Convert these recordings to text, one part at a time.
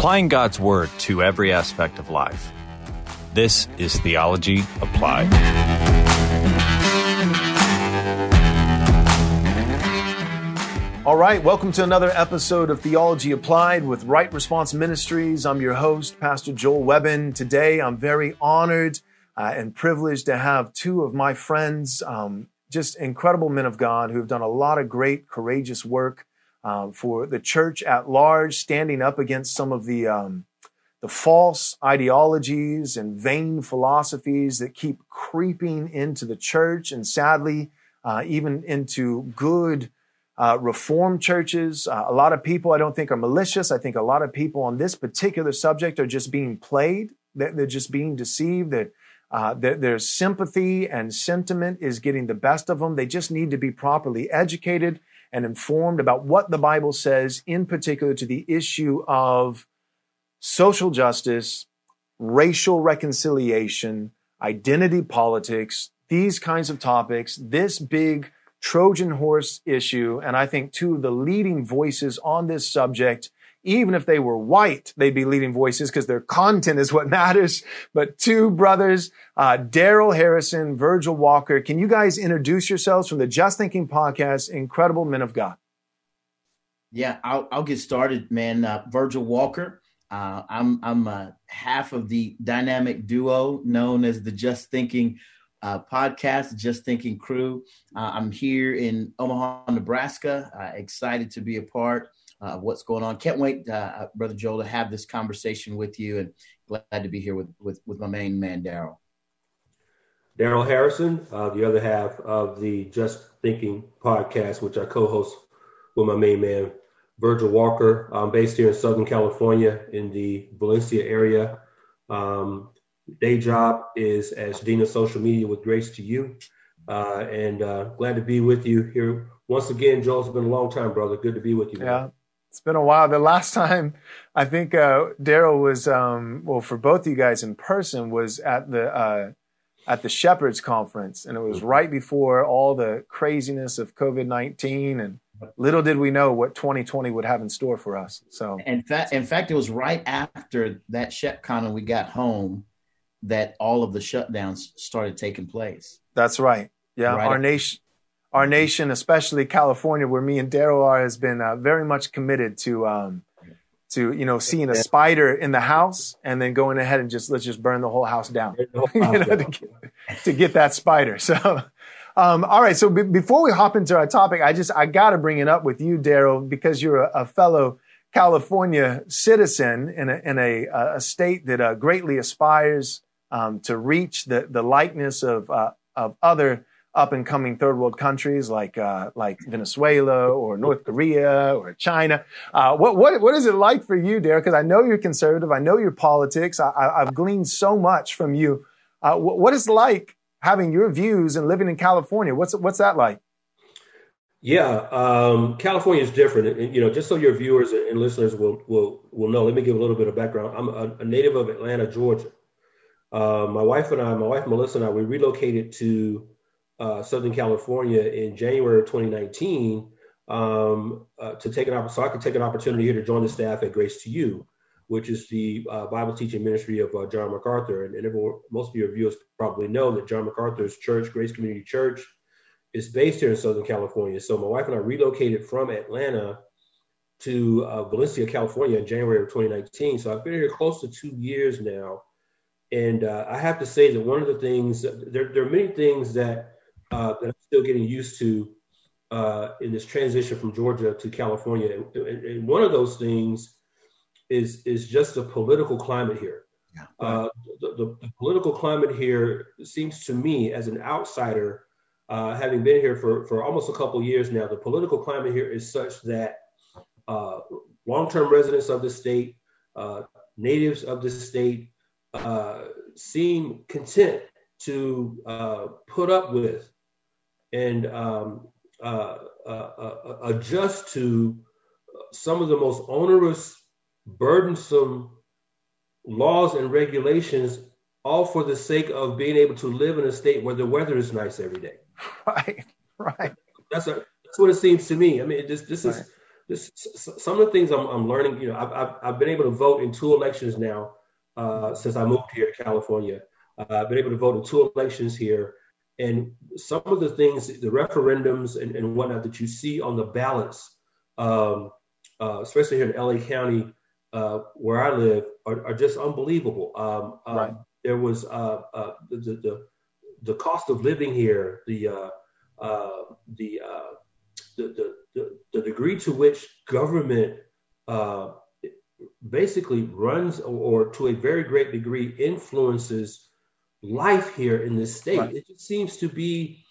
applying God's Word to every aspect of life. This is Theology Applied. All right, welcome to another episode of Theology Applied with Right Response Ministries. I'm your host, Pastor Joel Webbin. Today, I'm very honored uh, and privileged to have two of my friends, um, just incredible men of God who have done a lot of great, courageous work um, for the church at large, standing up against some of the um, the false ideologies and vain philosophies that keep creeping into the church, and sadly, uh, even into good. Uh, reformed churches. Uh, a lot of people I don't think are malicious. I think a lot of people on this particular subject are just being played. They're, they're just being deceived. That uh, their, their sympathy and sentiment is getting the best of them. They just need to be properly educated and informed about what the Bible says, in particular to the issue of social justice, racial reconciliation, identity politics, these kinds of topics, this big Trojan horse issue. And I think two of the leading voices on this subject even if they were white, they'd be leading voices because their content is what matters. But two brothers, uh, Darrell Harrison, Virgil Walker, can you guys introduce yourselves from the Just Thinking podcast? Incredible men of God. Yeah, I'll, I'll get started, man. Uh, Virgil Walker. Uh, I'm I'm uh, half of the dynamic duo known as the Just Thinking uh, podcast, Just Thinking crew. Uh, I'm here in Omaha, Nebraska. Uh, excited to be a part uh, what's going on. Can't wait, uh, uh, Brother Joel, to have this conversation with you, and glad to be here with with, with my main man, Darrell. Darrell Harrison, uh, the other half of the Just Thinking podcast, which I co-host with my main man, Virgil Walker. I'm based here in Southern California in the Valencia area. Um, day job is as Dean of Social Media with Grace to You. Uh, and uh, glad to be with you here once again. Joel, it's been a long time, brother. Good to be with you. Man. Yeah, it's been a while. The last time I think uh, Darrell was, um, well, for both of you guys in person, was at the uh, at the Shepherds Conference, and it was right before all the craziness of COVID nineteen, and little did we know what 2020 would have in store for us. So, in fact, in fact, it was right after that ShepCon and we got home that all of the shutdowns started taking place. That's right. Yeah, right our nation our nation, especially California, where me and Darrell are, has been uh, very much committed to um, to you know seeing a spider in the house and then going ahead and just let's just burn the whole house down you know, to, get, to, get, that spider. So. Um, all right. So b- before we hop into our topic, I just I got to bring it up with you, Darrell, because you're a, a, fellow California citizen in a, in a, a state that uh, greatly aspires um, to reach the the likeness of uh, of other up and coming third world countries like uh, like Venezuela or North Korea or China. Uh, what what what is it like for you, Derek? Because I know you're conservative. I know your politics. I, have gleaned so much from you. Uh, what, what is like having your views and living in California? What's what's that like? Yeah, um, California is different. And, you know, just so your viewers and listeners will will will know. Let me give a little bit of background. I'm a, a native of Atlanta, Georgia. Uh, my wife and I, my wife Melissa and I, we relocated to uh, Southern California in January of 2019 um, uh, to take an so I could take an opportunity here to join the staff at Grace to You, which is the uh, Bible teaching ministry of uh, John MacArthur. And, and everyone, most of your viewers probably know that John MacArthur's church, Grace Community Church, is based here in Southern California. So my wife and I relocated from Atlanta to uh, Valencia, California in January of 2019. So I've been here close to two years now. And uh, I have to say that one of the things, there, there are many things that uh, that I'm still getting used to uh, in this transition from Georgia to California. And, and, one of those things is is just the political climate here. Yeah. Uh, the, the, the, political climate here seems to me, as an outsider, uh, having been here for, for almost a couple years now, the political climate here is such that uh, long-term residents of the state, uh, natives of the state, seem content to put up with and um, uh, uh, uh, adjust to some of the most onerous, burdensome laws and regulations, all for the sake of being able to live in a state where the weather is nice every day. Right, right. That's a, that's what it seems to me. I mean, this this right. is this, some of the things I'm, I'm learning, you know, I've, I've, I've, been able to vote in two elections now uh, since I moved here to California. Uh, I've been able to vote in two elections here. And some of the things, the referendums and, and whatnot that you see on the ballots, um, uh, especially here in LA County, uh, where I live, are, are just unbelievable. Um, um right. There was uh, uh, the, the, the cost of living here, the the, the, the, the degree to which government uh, basically runs or, or, to a very great degree influences life here in this state. Right. It just seems to be,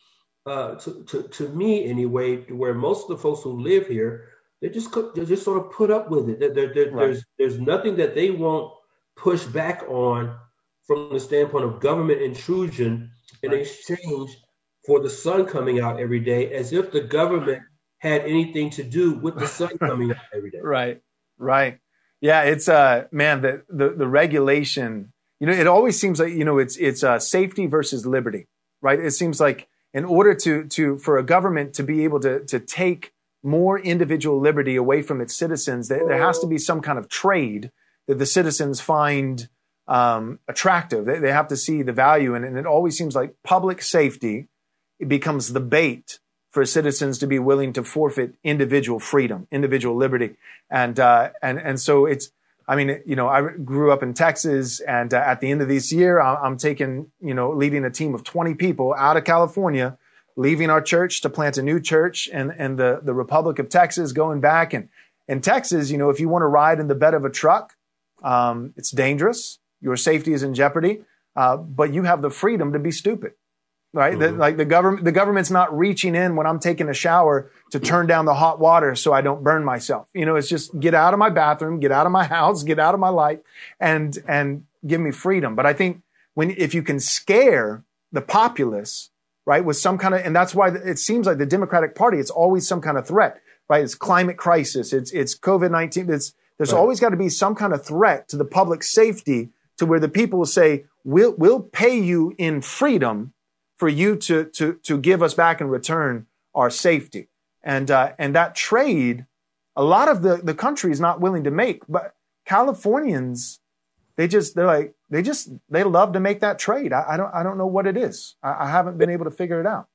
uh, to, to, to me anyway, where most of the folks who live here, they just they just sort of put up with it. There, there, right. There's there's nothing that they won't push back on from the standpoint of government intrusion in right. exchange for the sun coming out every day, as if the government had anything to do with the sun coming out every day. Right, right. Yeah, it's uh man, the, the the regulation, you know, it always seems like, you know, it's it's uh safety versus liberty, right? It seems like in order to to for a government to be able to to take more individual liberty away from its citizens, there, there has to be some kind of trade that the citizens find um, attractive. They, they have to see the value in it. And it always seems like public safety becomes the bait for citizens to be willing to forfeit individual freedom, individual liberty, and uh, and and so it's. I mean, you know, I grew up in Texas, and uh, at the end of this year, I'm taking, you know, leading a team of 20 people out of California, leaving our church to plant a new church in, in the, the Republic of Texas, going back. And in Texas, you know, if you want to ride in the bed of a truck, um, it's dangerous. Your safety is in jeopardy, uh, but you have the freedom to be stupid right? Mm-hmm. The, like the government, the government's not reaching in when I'm taking a shower to turn down the hot water so I don't burn myself. You know, it's just get out of my bathroom, get out of my house, get out of my life, and and give me freedom. But I think when if you can scare the populace, right, with some kind of, and that's why it seems like the Democratic Party, it's always some kind of threat, right? It's climate crisis, it's it's COVID nineteen, it's there's right. always got to be some kind of threat to the public safety to where the people will say, we'll, we'll pay you in freedom for you to, to, to give us back in return our safety. And, uh, and that trade, a lot of the, the country is not willing to make, but Californians, they just, they're like, they just, they love to make that trade. I, I don't, I don't know what it is. I, I, haven't been able to figure it out.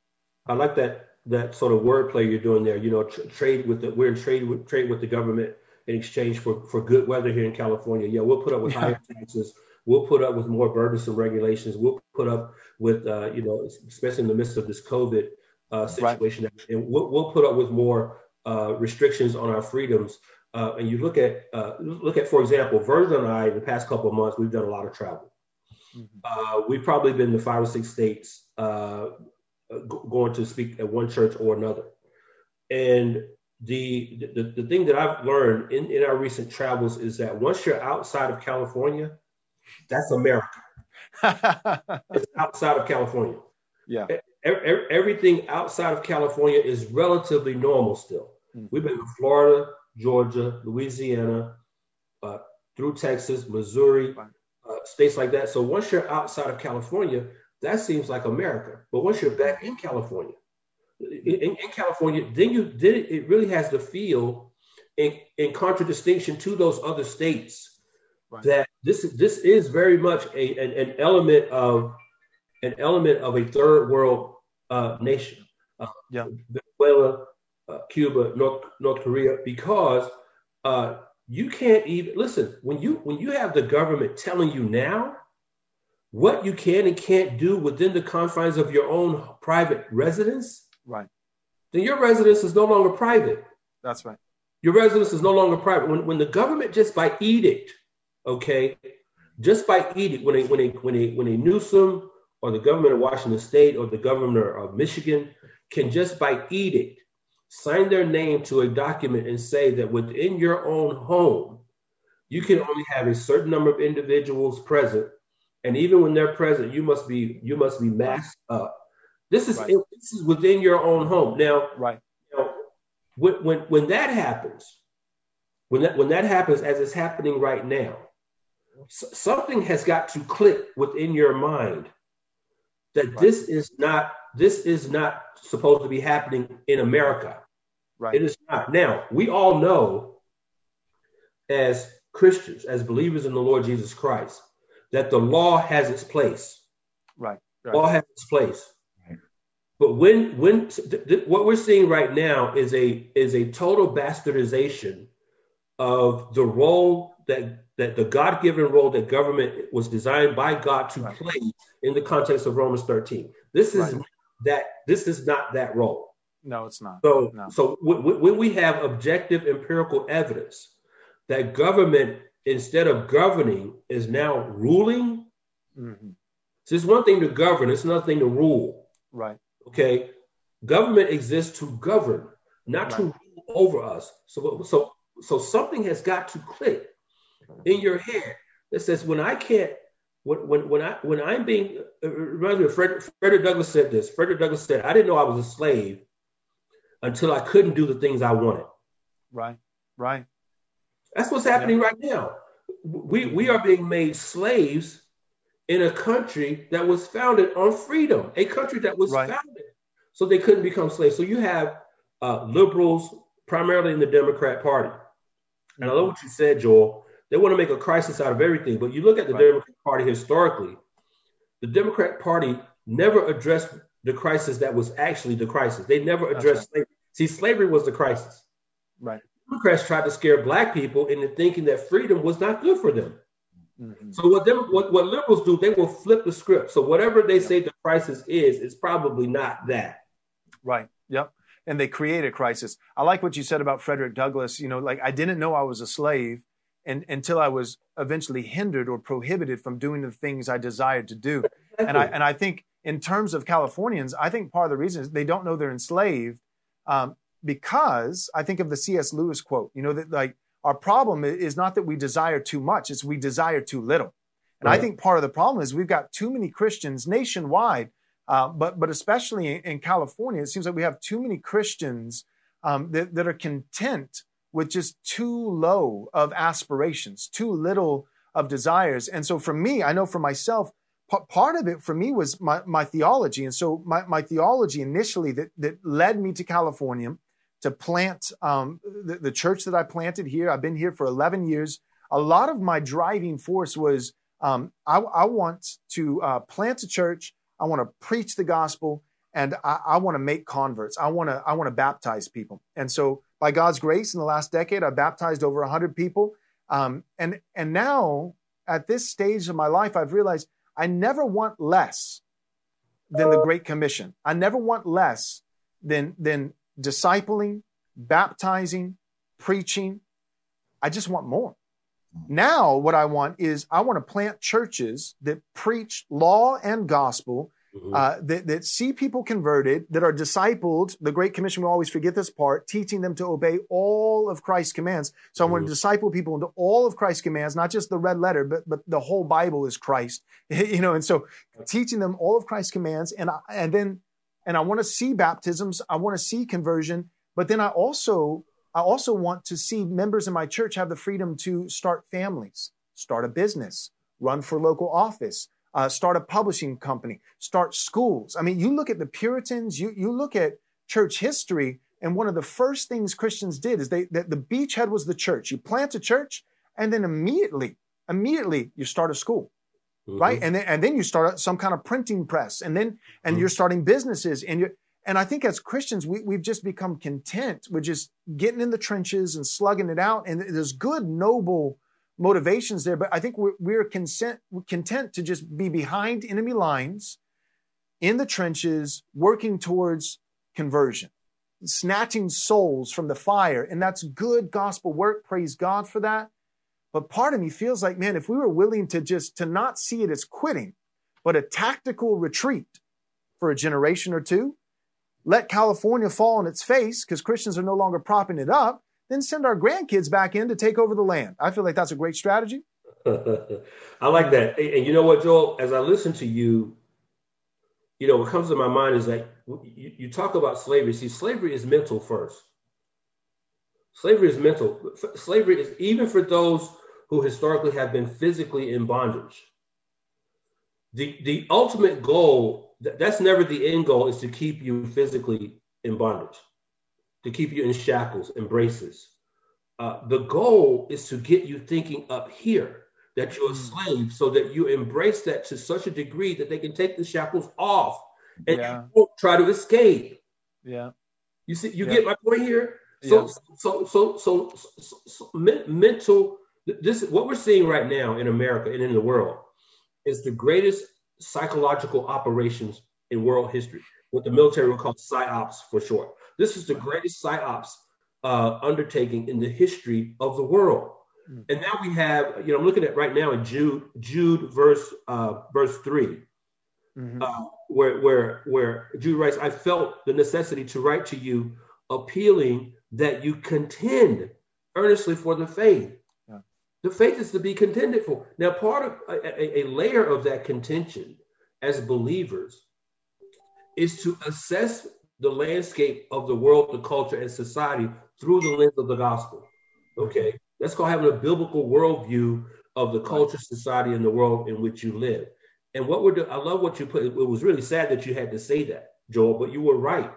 I like that, that sort of wordplay you're doing there. You know, tr- trade with the, we're in trade with, trade with the government in exchange for, for good weather here in California. Yeah, we'll put up with yeah. higher taxes We'll put up with more burdensome regulations. We'll put up with, uh, you know, especially in the midst of this COVID uh, situation, right. and we'll, we'll, put up with more uh, restrictions on our freedoms. Uh, and you look at, uh, look at, for example, Virgil and I, in the past couple of months, we've done a lot of travel. Mm-hmm. Uh, we've probably been to five or six states, going to speak at one church or another. And the, the, the thing that I've learned in, in our recent travels is that once you're outside of California, that's America. it's outside of California. Yeah. Everything outside of California is relatively normal still. Mm-hmm. We've been to Florida, Georgia, Louisiana, uh, through Texas, Missouri, uh, states like that. So once you're outside of California, that seems like America. But once you're back in California, in, in California, then you then it really has the feel in, in contradistinction to those other states right. that this this is very much a an, an, element of an element of a third world uh, nation. Uh, yeah. Venezuela, uh, Cuba, North North Korea, because uh, you can't even listen when you when you have the government telling you now what you can and can't do within the confines of your own private residence. Right. Then your residence is no longer private. That's right. Your residence is no longer private. When, when the government just by edict okay, just by edict, when a when a when a when a Newsom or the government of Washington State or the governor of Michigan can just by edict sign their name to a document and say that within your own home, you can only have a certain number of individuals present, and even when they're present, you must be you must be masked up. This is right. this is within your own home. Now, right. You know, when, when when that happens, when that when that happens, as it's happening right now, something has got to click within your mind that right. this is not this is not supposed to be happening in America. Right. It is not. Now, we all know as Christians, as believers in the Lord Jesus Christ, that the law has its place. Right. right. Law has its place. But when when th- th- what we're seeing right now is a is a total bastardization of the role that that the God given role that government was designed by God to right. play in the context of Romans 13. This is right. that this is not that role. No, it's not. So no. so w- when we have objective empirical evidence that government instead of governing is now ruling. Mm-hmm. So it's one thing to govern; it's another thing to rule. Right. Okay. Government exists to govern, not right. to rule over us. So so so something has got to click in your head that says when I can't when when when I when I'm being uh, reminds me of Fred, Frederick Douglass said this. Frederick Douglass said, "I didn't know I was a slave until I couldn't do the things I wanted." Right. Right. That's what's happening yeah. right now. We we are being made slaves in a country that was founded on freedom, a country that was right. founded so they couldn't become slaves. So you have uh, liberals, primarily in the Democrat Party. And I love what you said, Joel. They want to make a crisis out of everything. But you look at the right. Democrat Party historically, the Democrat Party never addressed the crisis that was actually the crisis. They never addressed right. slavery. See, slavery was the crisis. Right. Democrats tried to scare black people into thinking that freedom was not good for them. Mm-hmm. So what, them, what what liberals do, they will flip the script. So whatever they yeah. say the crisis is, it's probably not that. Right. Yep. And they create a crisis. I like what you said about Frederick Douglass. You know, like I didn't know I was a slave and, until I was eventually hindered or prohibited from doing the things I desired to do. Exactly. And I and I think in terms of Californians, I think part of the reason is they don't know they're enslaved um, because I think of the C.S. Lewis quote. You know that like our problem is not that we desire too much; it's we desire too little. And right. I think part of the problem is we've got too many Christians nationwide uh, but but especially in, in, California, it seems like we have too many Christians um, that, that are content with just too low of aspirations, too little of desires. And so for me, I know for myself, part of it for me was my, my theology. And so my, my theology initially that, that led me to California to plant um, the, the church that I planted here. I've been here for 11 years. A lot of my driving force was um, I, I, want to uh, plant a church I want to preach the gospel and I, I want to make converts. I want to I want to baptize people. And so by God's grace, in the last decade, I've baptized over hundred people. Um, and and now at this stage of my life, I've realized I never want less than the Great Commission. I never want less than than discipling, baptizing, preaching. I just want more. Now, what I want is I want to plant churches that preach law and gospel, mm-hmm. uh, that, that see people converted, that are discipled. The Great Commission, we always forget this part, teaching them to obey all of Christ's commands. So mm-hmm. I want to disciple people into all of Christ's commands, not just the red letter, but, but the whole Bible is Christ, you know, and so teaching them all of Christ's commands. And, I, and then, and I want to see baptisms. I want to see conversion, but then I also I also want to see members in my church have the freedom to start families, start a business, run for local office, uh, start a publishing company, start schools. I mean, you look at the Puritans, you, you look at church history, and one of the first things Christians did is they, that the beachhead was the church. You plant a church, and then immediately, immediately you start a school. Mm-hmm. Right. And then, and then you start some kind of printing press and then, and mm-hmm. you're starting businesses and you and I think as Christians, we, we've just become content with just getting in the trenches and slugging it out. And there's good, noble motivations there, but I think we're, we're consent, content to just be behind enemy lines in the trenches, working towards conversion, snatching souls from the fire. And that's good gospel work. Praise God for that. But part of me feels like, man, if we were willing to just, to not see it as quitting, but a tactical retreat for a generation or two, let California fall on its face because Christians are no longer propping it up, then send our grandkids back in to take over the land. I feel like that's a great strategy. I like that. And you know what, Joel? As I listen to you, you know, what comes to my mind is that you, you talk about slavery. See, slavery is mental first. Slavery is mental. Slavery is even for those who historically have been physically in bondage. The, the ultimate goal that's never the end goal is to keep you physically in bondage to keep you in shackles and braces. Uh, the goal is to get you thinking up here that you're a hmm. slave so that you embrace that to such a degree that they can take the shackles off and yeah. you won't try to escape. Yeah. You see, you yeah. get my point here? So, yeah. so, so, so, so, so, mental, this, what we're seeing right now in America and in the world is the greatest psychological operations in world history, what the military will call PSYOPs for short. This is the greatest PSYOPs uh, undertaking in the history of the world. Mm. And now we have, you know, I'm looking at right now in Jude, Jude verse uh, verse 3 mm-hmm. uh, where where where Jude writes, "I felt the necessity to write to you, appealing that you contend earnestly for the faith. Yeah. The faith is to be contended for. Now, part of a, a, a layer of that contention as believers is to assess the landscape of the world, the culture, and society through the lens of the gospel. Okay, that's called having a biblical worldview of the culture, society, and the world in which you live. And what we're doing, I love what you put. It was really sad that you had to say that, Joel, but you were right.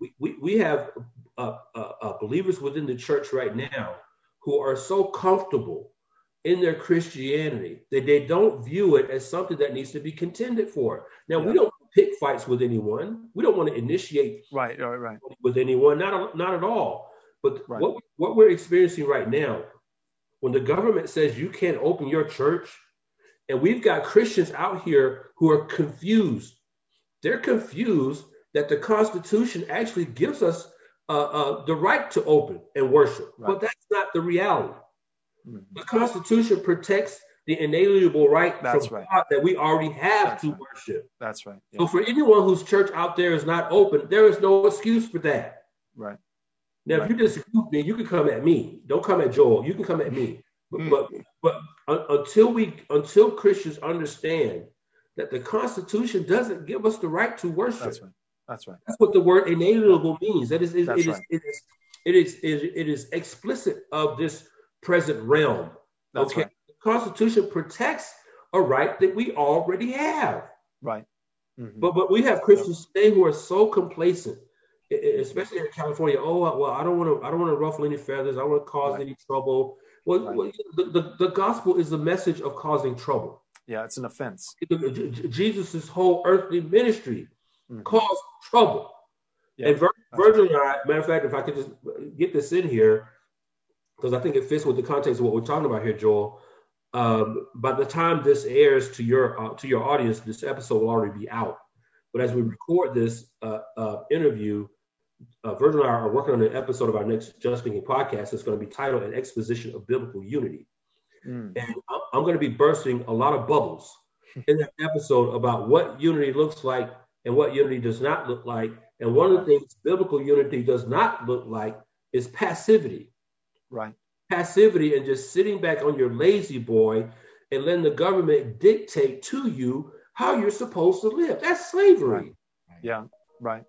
We, we, we have uh, uh, uh, believers within the church right now who are so comfortable in their Christianity that they don't view it as something that needs to be contended for. Now, yeah. we don't pick fights with anyone. We don't want to initiate right, right, right. with anyone. Not, not at all. But right. what, what we're experiencing right now, when the government says you can't open your church, and we've got Christians out here who are confused. They're confused that the Constitution actually gives us uh, uh, the right to open and worship, right. but that's not the reality. Mm-hmm. The Constitution protects the inalienable right that's from right. God that we already have that's to right. worship. That's right. Yeah. So for anyone whose church out there is not open, there is no excuse for that. Right. Now, right. if you disagree with me, you can come at me. Don't come at Joel. You can come at me. But mm. but, but until we until Christians understand that the Constitution doesn't give us the right to worship. That's right. That's right. That's what the word inalienable means. That is, it, it, right. is, it is, it is, it is, it is explicit of this present realm. That's okay. Right. Constitution protects a right that we already have. Right. Mm-hmm. But but we have Christians today who are so complacent especially in California. Oh well, I don't want to. I don't want to ruffle any feathers. I don't want to cause right. any trouble. Well, right. the, the, the gospel is the message of causing trouble. Yeah, it's an offense. Jesus' whole earthly ministry mm-hmm. caused trouble. Yeah, and Vir- Virgil and I, matter of fact, if I could just get this in here, because I think it fits with the context of what we're talking about here, Joel. Um, by the time this airs to your uh, to your audience, this episode will already be out. But as we record this uh, uh, interview, uh, Virgil and I are working on an episode of our next Just Thinking podcast that's going to be titled An Exposition of Biblical Unity. Mm. And I'm going to be bursting a lot of bubbles in that episode about what unity looks like and what unity does not look like. And one of the things biblical unity does not look like is passivity. Right. Passivity and just sitting back on your lazy boy and letting the government dictate to you how you're supposed to live. That's slavery. Right. Yeah, right.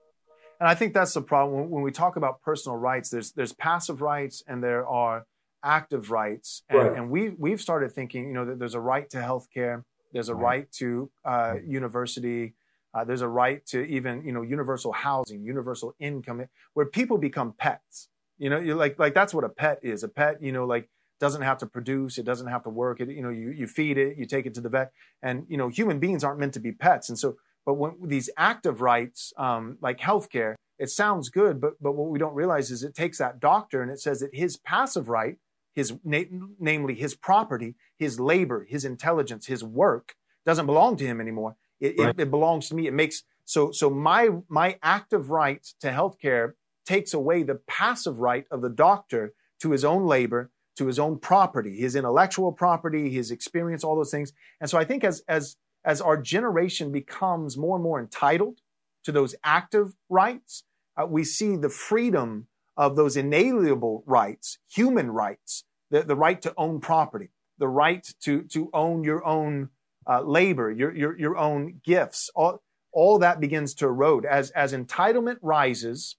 And I think that's the problem when we talk about personal rights. There's there's passive rights and there are active rights, and, right. and we we've started thinking, you know, that there's a right to health care, there's a right, right to uh, university, uh, there's a right to even you know universal housing, universal income, where people become pets. You know, you're like like that's what a pet is. A pet, you know, like doesn't have to produce, it doesn't have to work. It you know you you feed it, you take it to the vet, and you know human beings aren't meant to be pets, and so but when these active rights, um, like healthcare, it sounds good, but but what we don't realize is it takes that doctor and it says that his passive right, his na- namely his property, his labor, his intelligence, his work, doesn't belong to him anymore. It, right. it, it belongs to me. It makes so so my my active right to healthcare takes away the passive right of the doctor to his own labor, to his own property, his intellectual property, his experience, all those things. And so I think as as as our generation becomes more and more entitled to those active rights, uh, we see the freedom of those inalienable rights, human rights, the, the right to own property, the right to, to own your own uh, labor, your, your, your own gifts. All, all that begins to erode. As, as entitlement rises,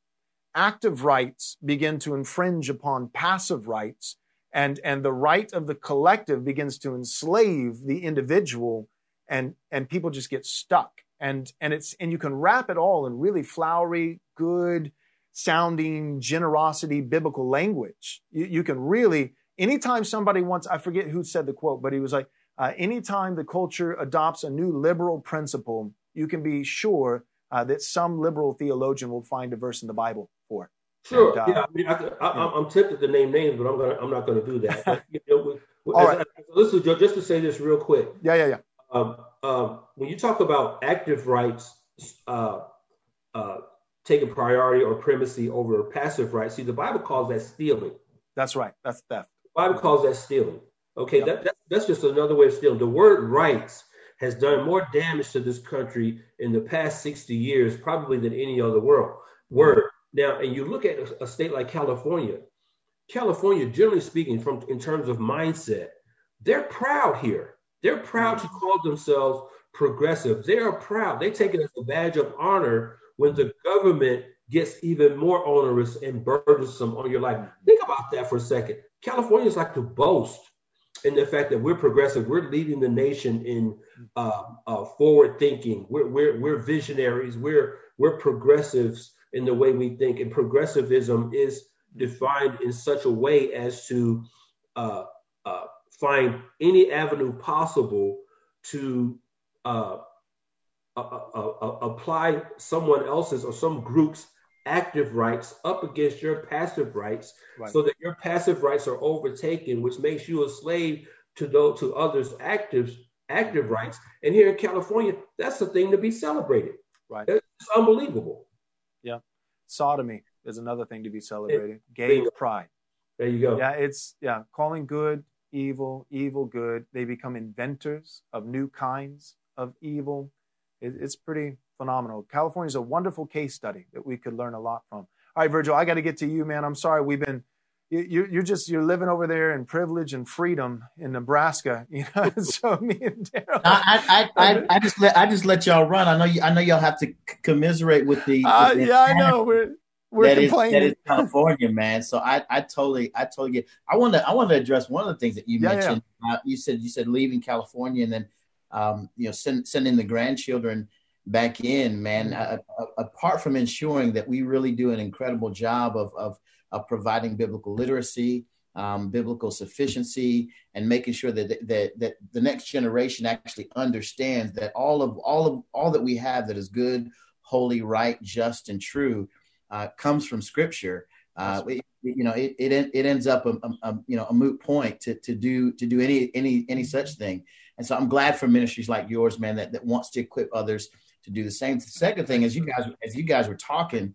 active rights begin to infringe upon passive rights, and, and the right of the collective begins to enslave the individual and and people just get stuck and and it's and you can wrap it all in really flowery good sounding generosity biblical language. You, you, can really, anytime somebody wants, I forget who said the quote, but he was like, uh, anytime the culture adopts a new liberal principle, you can be sure uh, that some liberal theologian will find a verse in the Bible. Sure. And, uh, yeah. I mean, I, am tempted to name names, but I'm gonna I'm not gonna do that. But, you know, as, right. listen, Joe, just to say this real quick. Yeah, yeah, yeah. Um, um, when you talk about active rights uh, uh, taking priority or primacy over passive rights, see, the Bible calls that stealing. That's right. That's theft. The Bible calls that stealing. Okay, yep. that, that's, that's just another way of stealing. The word rights has done more damage to this country in the past 60 years, probably than any other world word. Now, and you look at a, a state like California, California, generally speaking, from in terms of mindset, they're proud here. They're proud to call themselves progressive. They are proud. They take it as a badge of honor when the government gets even more onerous and burdensome on your life. Think about that for a second. Californians like to boast in the fact that we're progressive. We're leading the nation in uh, uh, forward thinking. We're, we're, we're visionaries. We're, we're progressives in the way we think. And progressivism is defined in such a way as to uh, uh, find any avenue possible to uh, apply someone else's or some group's active rights up against your passive rights right. so that your passive rights are overtaken which makes you a slave to those to others active active rights and here in california that's the thing to be celebrated right it's unbelievable yeah sodomy is another thing to be celebrated. Gay pride. There you go. Yeah, it's yeah, calling good evil, evil good. They become inventors of new kinds of evil. It, it's pretty phenomenal. California is a wonderful case study that we could learn a lot from. All right, Virgil, I got to get to you, man. I'm sorry we've been you, you're just you're living over there in privilege and freedom in Nebraska, you know. so me and Darrell, I, I, I, I, just let I just let y'all run. I know you, I know y'all have to commiserate with the. Uh, with yeah, I know. We're we're that complaining. Is, that is California, man. So I, I totally, I totally get. I want to, I want to address one of the things that you yeah, mentioned. Yeah. Uh, you said, you said leaving California and then, um, you know, send, sending the grandchildren back in, man. Mm-hmm. Uh, apart from ensuring that we really do an incredible job of, of, of providing biblical literacy, um, biblical sufficiency, and making sure that, that that the next generation actually understands that all of all of all that we have that is good, holy, right, just, and true uh, comes from Scripture, uh, it, you know, it, it it ends up a, a, a, you know a moot point to to do to do any any any such thing. And so I'm glad for ministries like yours, man, that, that wants to equip others to do the same. The second thing, as you guys as you guys were talking,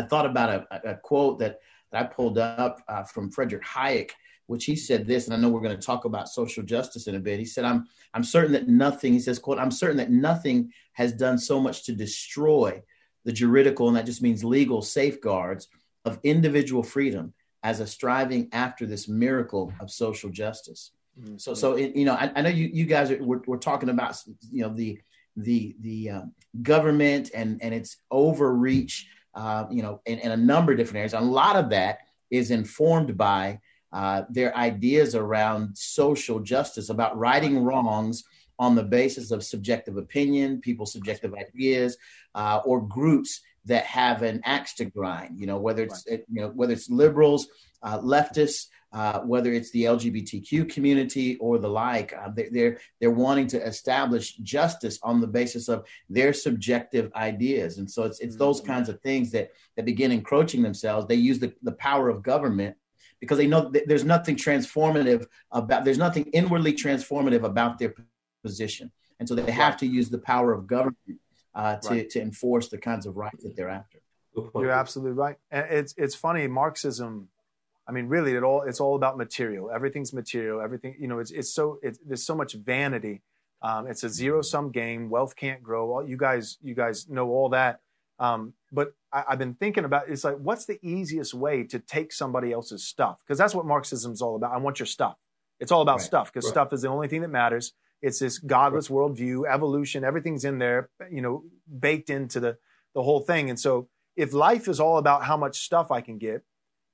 I thought about a, a quote that that I pulled up uh, from Frederick Hayek, which he said this, and I know we're going to talk about social justice in a bit. He said, "I'm I'm certain that nothing," he says, "quote I'm certain that nothing has done so much to destroy the juridical, and that just means legal safeguards of individual freedom as a striving after this miracle of social justice. Mm-hmm. So, so it, you know, I, I, know you you guys are we're, we're talking about you know the the the um, government and and its overreach, uh, you know, in, in, a number of different areas. And a lot of that is informed by uh, their ideas around social justice, about righting wrongs on the basis of subjective opinion, people's subjective ideas, uh, or groups that have an axe to grind. You know, whether it's you know whether it's liberals, uh, leftists, uh, whether it's the LGBTQ community or the like. Uh, they, they're they're wanting to establish justice on the basis of their subjective ideas, and so it's it's mm-hmm. those kinds of things that that begin encroaching themselves. They use the the power of government because they know there's nothing transformative about there's nothing inwardly transformative about their position and so they have to use the power of government uh, to, right. to enforce the kinds of rights that they're after. You're absolutely right. And it's it's funny, Marxism. I mean, really, it all it's all about material. Everything's material. Everything, you know, it's it's so it's, there's so much vanity. Um, it's a zero sum game. Wealth can't grow. All, you guys, you guys know all that. Um, but I, have been thinking about it's like, what's the easiest way to take somebody else's stuff? Because that's what Marxism is all about. I want your stuff. It's all about right. stuff because right. stuff is the only thing that matters. It's this godless worldview, evolution, everything's in there, you know, baked into the, the whole thing. And so if life is all about how much stuff I can get,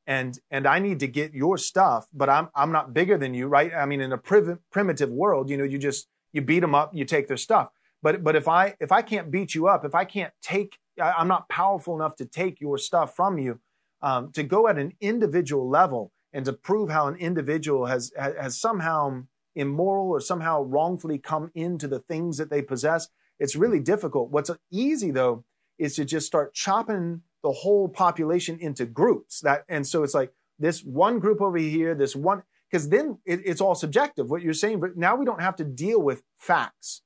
and and I need to get your stuff, but I'm I'm not bigger than you, right? I mean, in a priv- primitive world, you know, you just you beat them up, you take their stuff. But but if I if I can't beat you up, if I can't take I'm not powerful enough to take your stuff from you. Um, to go at an individual level and to prove how an individual has has somehow immoral or somehow wrongfully come into the things that they possess, it's really difficult. What's easy though is to just start chopping the whole population into groups. That and so it's like this one group over here, this one because then it, it's all subjective. What you're saying, but now we don't have to deal with facts,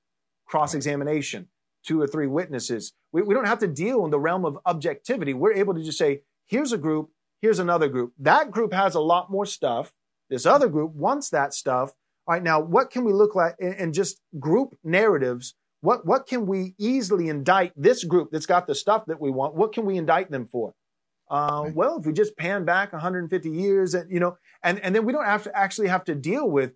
cross examination, two or three witnesses. We, we don't have to deal in the realm of objectivity. We're able to just say, here's a group, here's another group. That group has a lot more stuff. This other group wants that stuff. All right, now what can we look like and just group narratives? What what can we easily indict this group that's got the stuff that we want? What can we indict them for? Uh, right. Well, if we just pan back 150 years, and you know, and and then we don't have to actually have to deal with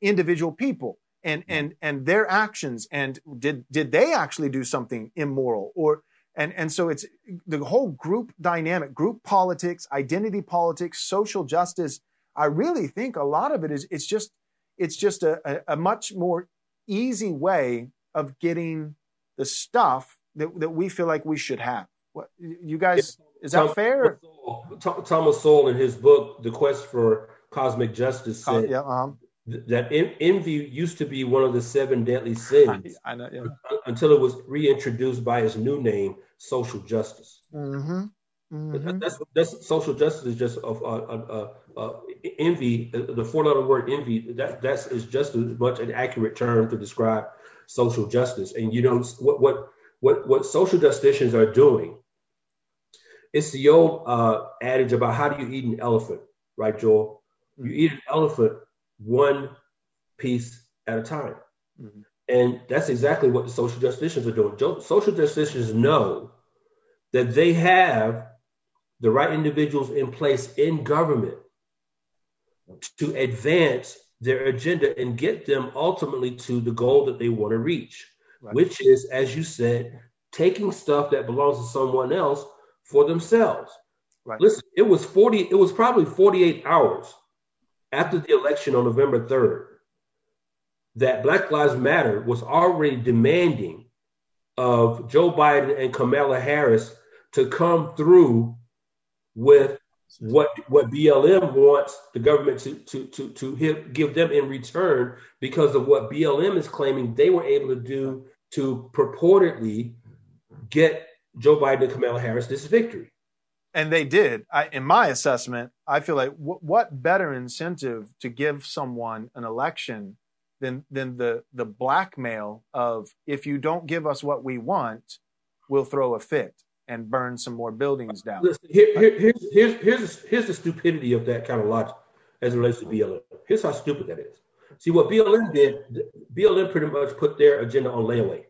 individual people and and and their actions and did did they actually do something immoral or and and so it's the whole group dynamic group politics identity politics social justice i really think a lot of it is it's just it's just a, a, a much more easy way of getting the stuff that, that we feel like we should have what you guys is that fair thomas sowell in his book the quest for cosmic justice said yeah, uh-huh that envy used to be one of the seven deadly sins I, I know, yeah. until it was reintroduced by its new name, social justice. Mm-hmm. Mm-hmm. That's, that's social justice is just of uh, uh, uh, envy. The four-letter word envy that that's is just as much an accurate term to describe social justice. And you know what what what what social justicians are doing. It's the old uh, adage about how do you eat an elephant, right, Joel? You eat an elephant one piece at a time. Mm-hmm. And that's exactly what the social justicians are doing. Social justicians know that they have the right individuals in place in government to advance their agenda and get them ultimately to the goal that they want to reach, right. which is, as you said, taking stuff that belongs to someone else for themselves. Right. Listen, it was 40, it was probably 48 hours after the election on November 3rd that Black Lives Matter was already demanding of Joe Biden and Kamala Harris to come through with what what BLM wants the government to to to to hit, give them in return because of what BLM is claiming they were able to do to purportedly get Joe Biden and Kamala Harris this victory and they did. I, in my assessment, I feel like w- what better incentive to give someone an election than than the the blackmail of if you don't give us what we want, we'll throw a fit and burn some more buildings down. Listen, here, here, here's, here's, here's, here's the stupidity of that kind of logic as it relates to BLM. Here's how stupid that is. See, what BLM did, BLM pretty much put their agenda on layaway.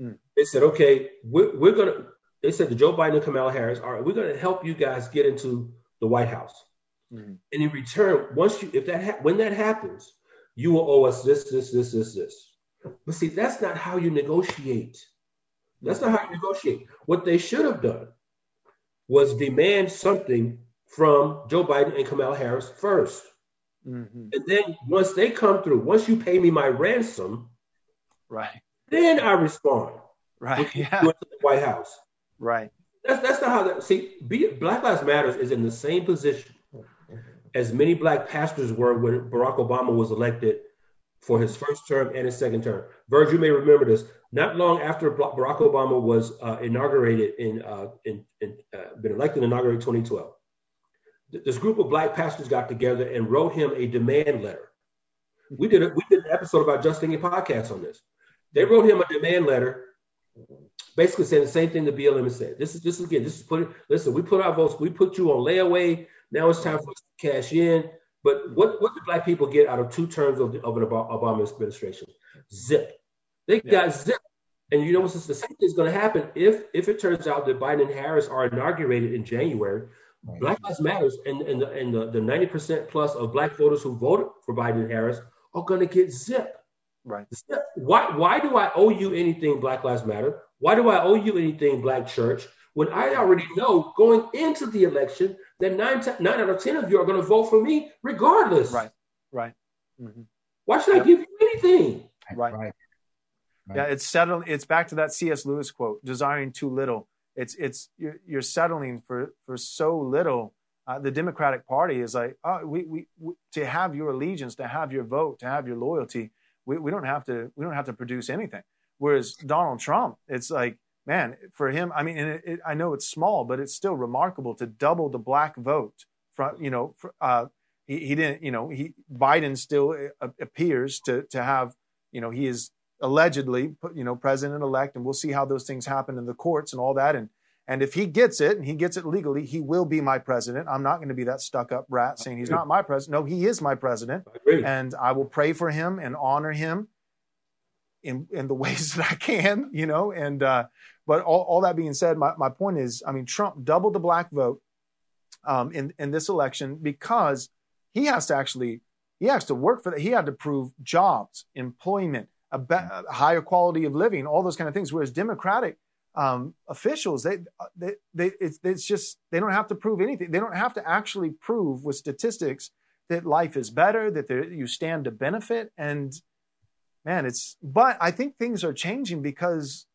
Mm. They said, okay, we're, we're going to, they said to Joe Biden and Kamala Harris, all right, we're going to help you guys get into the White House. Mm-hmm. And in return, once you, if that, ha- when that happens, you will owe us this, this, this, this, this. But see, that's not how you negotiate. That's not how you negotiate. What they should have done was demand something from Joe Biden and Kamala Harris 1st mm-hmm. And then once they come through, once you pay me my ransom, right, then I respond. Right. Yeah. To the White House. Right. That's that's not how that. See, be, Black Lives Matters is in the same position as many black pastors were when Barack Obama was elected for his first term and his second term. Virg, you may remember this. Not long after Barack Obama was uh, inaugurated in, uh, in, in uh, been elected and inaugurated 2012, this group of black pastors got together and wrote him a demand letter. We did a, we did an episode about Just Thinking podcast on this. They wrote him a demand letter basically saying the same thing the BLM said. This is this is again, this is put listen, we put our votes, we put you on layaway. Now it's time for us to cash in. But what, what do black people get out of two terms of, the, of an Obama administration? Zip. They yeah. got zip. And you know what's the same thing is going to happen if if it turns out that Biden and Harris are inaugurated in January. Right. Black Lives Matters and, and, the, and the, the 90% plus of black voters who voted for Biden and Harris are going to get zip. Right. Why, why do I owe you anything, Black Lives Matter? Why do I owe you anything, Black Church, when I already know going into the election that nine, t- nine out of 10 of you are going to vote for me regardless? Right, right. Mm-hmm. Why should yep. I give you anything? Right. right. right. Yeah, it's settled. It's back to that C.S. Lewis quote: "Desiring too little it's it's you're, you're settling for for so little. Uh, the Democratic Party is like, oh, we, we, we, to have your allegiance, to have your vote, to have your loyalty, we, we don't have to we don't have to produce anything. Whereas Donald Trump, it's like, man, for him, I mean, and it, it, I know it's small, but it's still remarkable to double the black vote. From you know, uh, he, he didn't, you know, he Biden still uh, appears to to have, you know, he is allegedly, you know, president elect, and we'll see how those things happen in the courts and all that. And and if he gets it and he gets it legally, he will be my president. I'm not going to be that stuck up rat saying he's not my president. No, he is my president, I and I will pray for him and honor him in in the ways that I can, you know. And uh, but all, all that being said, my, my point is, I mean, Trump doubled the black vote um, in in this election because he has to actually he has to work for that. He had to prove jobs, employment, a, be- a higher quality of living, all those kind of things. Whereas Democratic um, officials, they, they, they it's, it's just they don't have to prove anything. They don't have to actually prove with statistics that life is better, that you stand to benefit. And man, it's. But I think things are changing because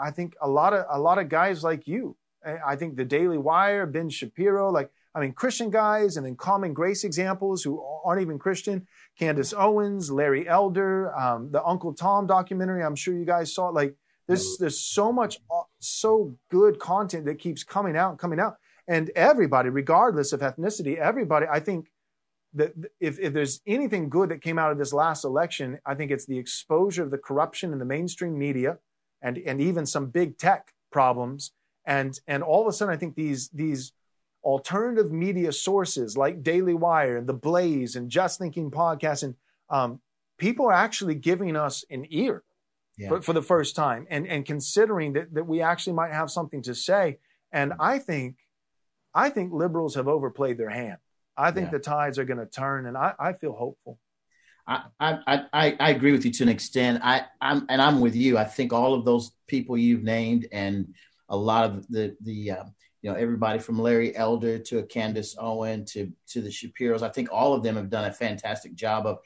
I think a lot of a lot of guys like you. I think the Daily Wire, Ben Shapiro, like I mean, Christian guys and then common grace examples who aren't even Christian. Candace Owens, Larry Elder, um, the Uncle Tom documentary. I'm sure you guys saw it. Like there's there's so much uh, so good content that keeps coming out and coming out, and everybody, regardless of ethnicity, everybody. I think that if, if there's anything good that came out of this last election, I think it's the exposure of the corruption in the mainstream media, and and even some big tech problems. And and all of a sudden, I think these these alternative media sources like Daily Wire and The Blaze and Just Thinking Podcast, and um, people are actually giving us an ear yeah. for, for, the first time and, and considering that, that we actually might have something to say. And I think, I think liberals have overplayed their hand. I think yeah. the tides are going to turn, and I, I feel hopeful. I, I, I, agree with you to an extent. I, I'm, and I'm with you. I think all of those people you've named and a lot of the, the, uh, you know everybody from Larry Elder to a Candace Owen to to the Shapiros. I think all of them have done a fantastic job of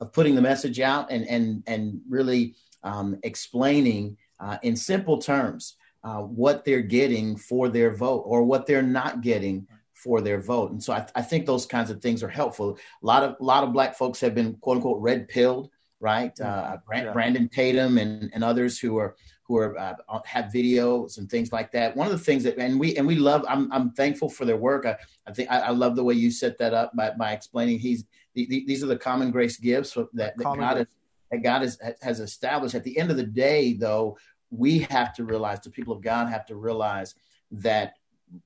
of putting the message out and and and really um, explaining uh, in simple terms uh, what they're getting for their vote or what they're not getting for their vote. And so I, I, think those kinds of things are helpful. A lot of a lot of black folks have been quote unquote red pilled, right? Uh, Brand, yeah. Brandon Tatum and, and others who are who are uh, have videos and things like that. One of the things that and we and we love. I'm I'm thankful for their work. I, I think I, I love the way you set that up by, by explaining he's the, the, these are the common grace gifts that, that God has, that God has, has established. At the end of the day, though, we have to realize the people of God have to realize that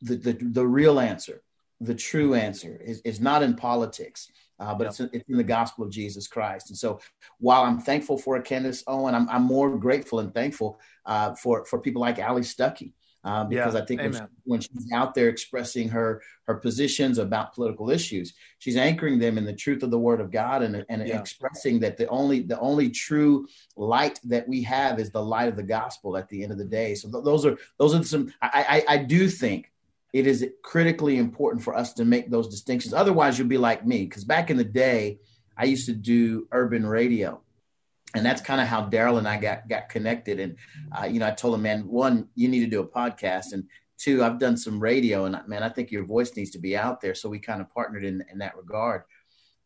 the the, the real answer, the true answer, is, not in politics uh, but it's, it's in the gospel of Jesus Christ. And so while I'm thankful for Candace Owen, I'm, I'm more grateful and thankful uh, for, for people like Allie Stuckey. Uh, because yeah, I think when, she, when, she's out there expressing her her positions about political issues, she's anchoring them in the truth of the Word of God and, and yeah. expressing that the only the only true light that we have is the light of the gospel at the end of the day. So th- those are those are some I, I, I do think it is critically important for us to make those distinctions. Otherwise, you'll be like me. Because back in the day, I used to do urban radio. And that's kind of how Darrell and I got got connected. And uh, you know, I told him, man, one, you need to do a podcast, and two, I've done some radio, and man, I think your voice needs to be out there. So we kind of partnered in in that regard.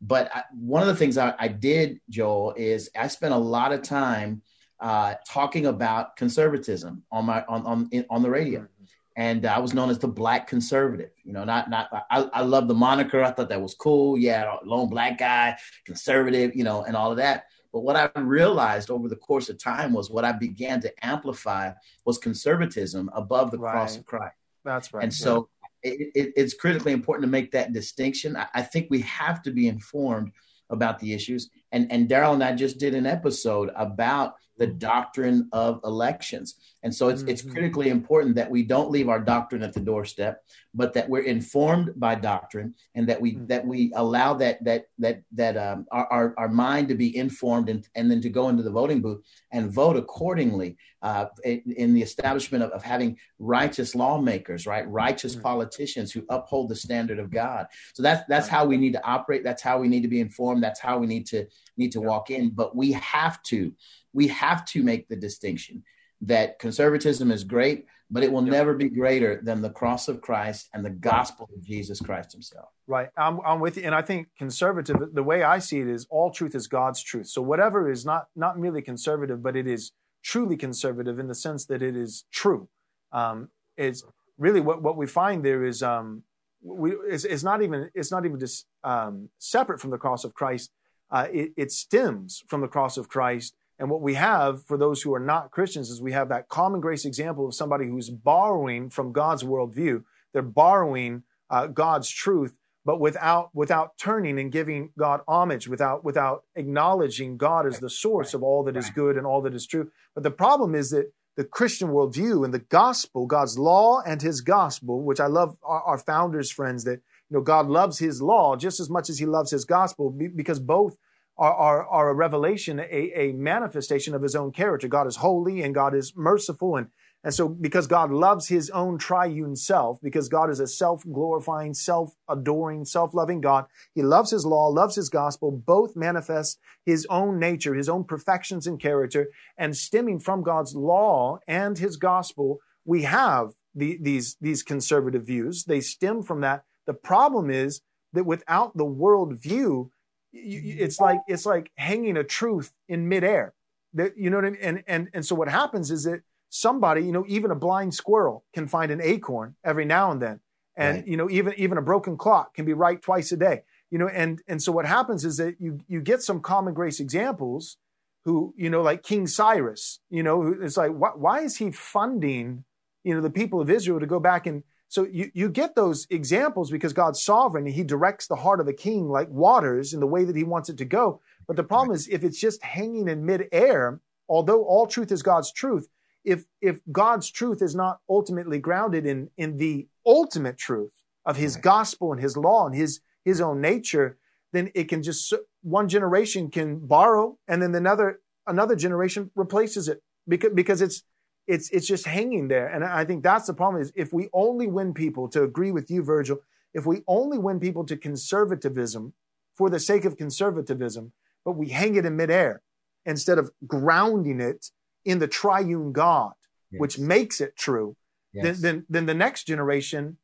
But I, one of the things I, I, did, Joel, is I spent a lot of time uh, talking about conservatism on my on on on the radio and I was known as the black conservative. You know, not not I, I love the moniker. I thought that was cool. Yeah, lone black guy, conservative. You know, and all of that. But what I realized over the course of time was what I began to amplify was conservatism above the right. cross of Christ. That's right. And so it, it, it's critically important to make that distinction. I, I think we have to be informed about the issues. And and Darrell and I just did an episode about the doctrine of elections. And so it's, mm-hmm. it's critically important that we don't leave our doctrine at the doorstep, but that we're informed by doctrine and that we mm-hmm. that we allow that that that that um, our, our, our mind to be informed and, and then to go into the voting booth and vote accordingly uh, in, in, the establishment of, of, having righteous lawmakers, right, righteous mm-hmm. politicians who uphold the standard of God. So that's that's how we need to operate. That's how we need to be informed. That's how we need to need to walk in. But we have to we have to make the distinction that conservatism is great, but it will never be greater than the cross of Christ and the gospel of Jesus Christ himself. Right. I'm, I'm with you. And I think conservative, the way I see it is all truth is God's truth. So whatever is not, not merely conservative, but it is truly conservative in the sense that it is true. Um, it's really what, what we find there is, um, we, it's, it's not even, it's not even just, um, separate from the cross of Christ. Uh, it, it stems from the cross of Christ and what we have for those who are not Christians is we have that common grace example of somebody who's borrowing from God's worldview. They're borrowing uh, God's truth, but without without turning and giving God homage, without without acknowledging God as the source of all that is good and all that is true. But the problem is that the Christian worldview and the gospel, God's law and His gospel, which I love our, our founders' friends that you know God loves His law just as much as He loves His gospel because both are, are, are a revelation, a, a manifestation of his own character. God is holy and God is merciful. And, and so because God loves his own triune self, because God is a self-glorifying, self-adoring, self-loving God, he loves his law, loves his gospel, both manifest his own nature, his own perfections and character. And stemming from God's law and his gospel, we have the, these, these conservative views. They stem from that. The problem is that without the worldview, it's like it's like hanging a truth in midair. That you know what I mean? And and and so what happens is that somebody, you know, even a blind squirrel can find an acorn every now and then, and right. you know, even even a broken clock can be right twice a day. You know, and and so what happens is that you you get some common grace examples who you know like King Cyrus. You know, it's like why, why is he funding you know the people of Israel to go back and so you, you get those examples because God's sovereign and he directs the heart of a king like waters in the way that he wants it to go. But the problem is if it's just hanging in midair, although all truth is God's truth, if, if God's truth is not ultimately grounded in, in the ultimate truth of his gospel and his law and his, his own nature, then it can just, one generation can borrow and then another, another generation replaces it because, because it's, it's it's just hanging there. And I think that's the problem is if we only win people to agree with you, Virgil, if we only win people to conservatism for the sake of conservatism, but we hang it in midair instead of grounding it in the triune God, yes. which makes it true, yes. then, then, then the next generation,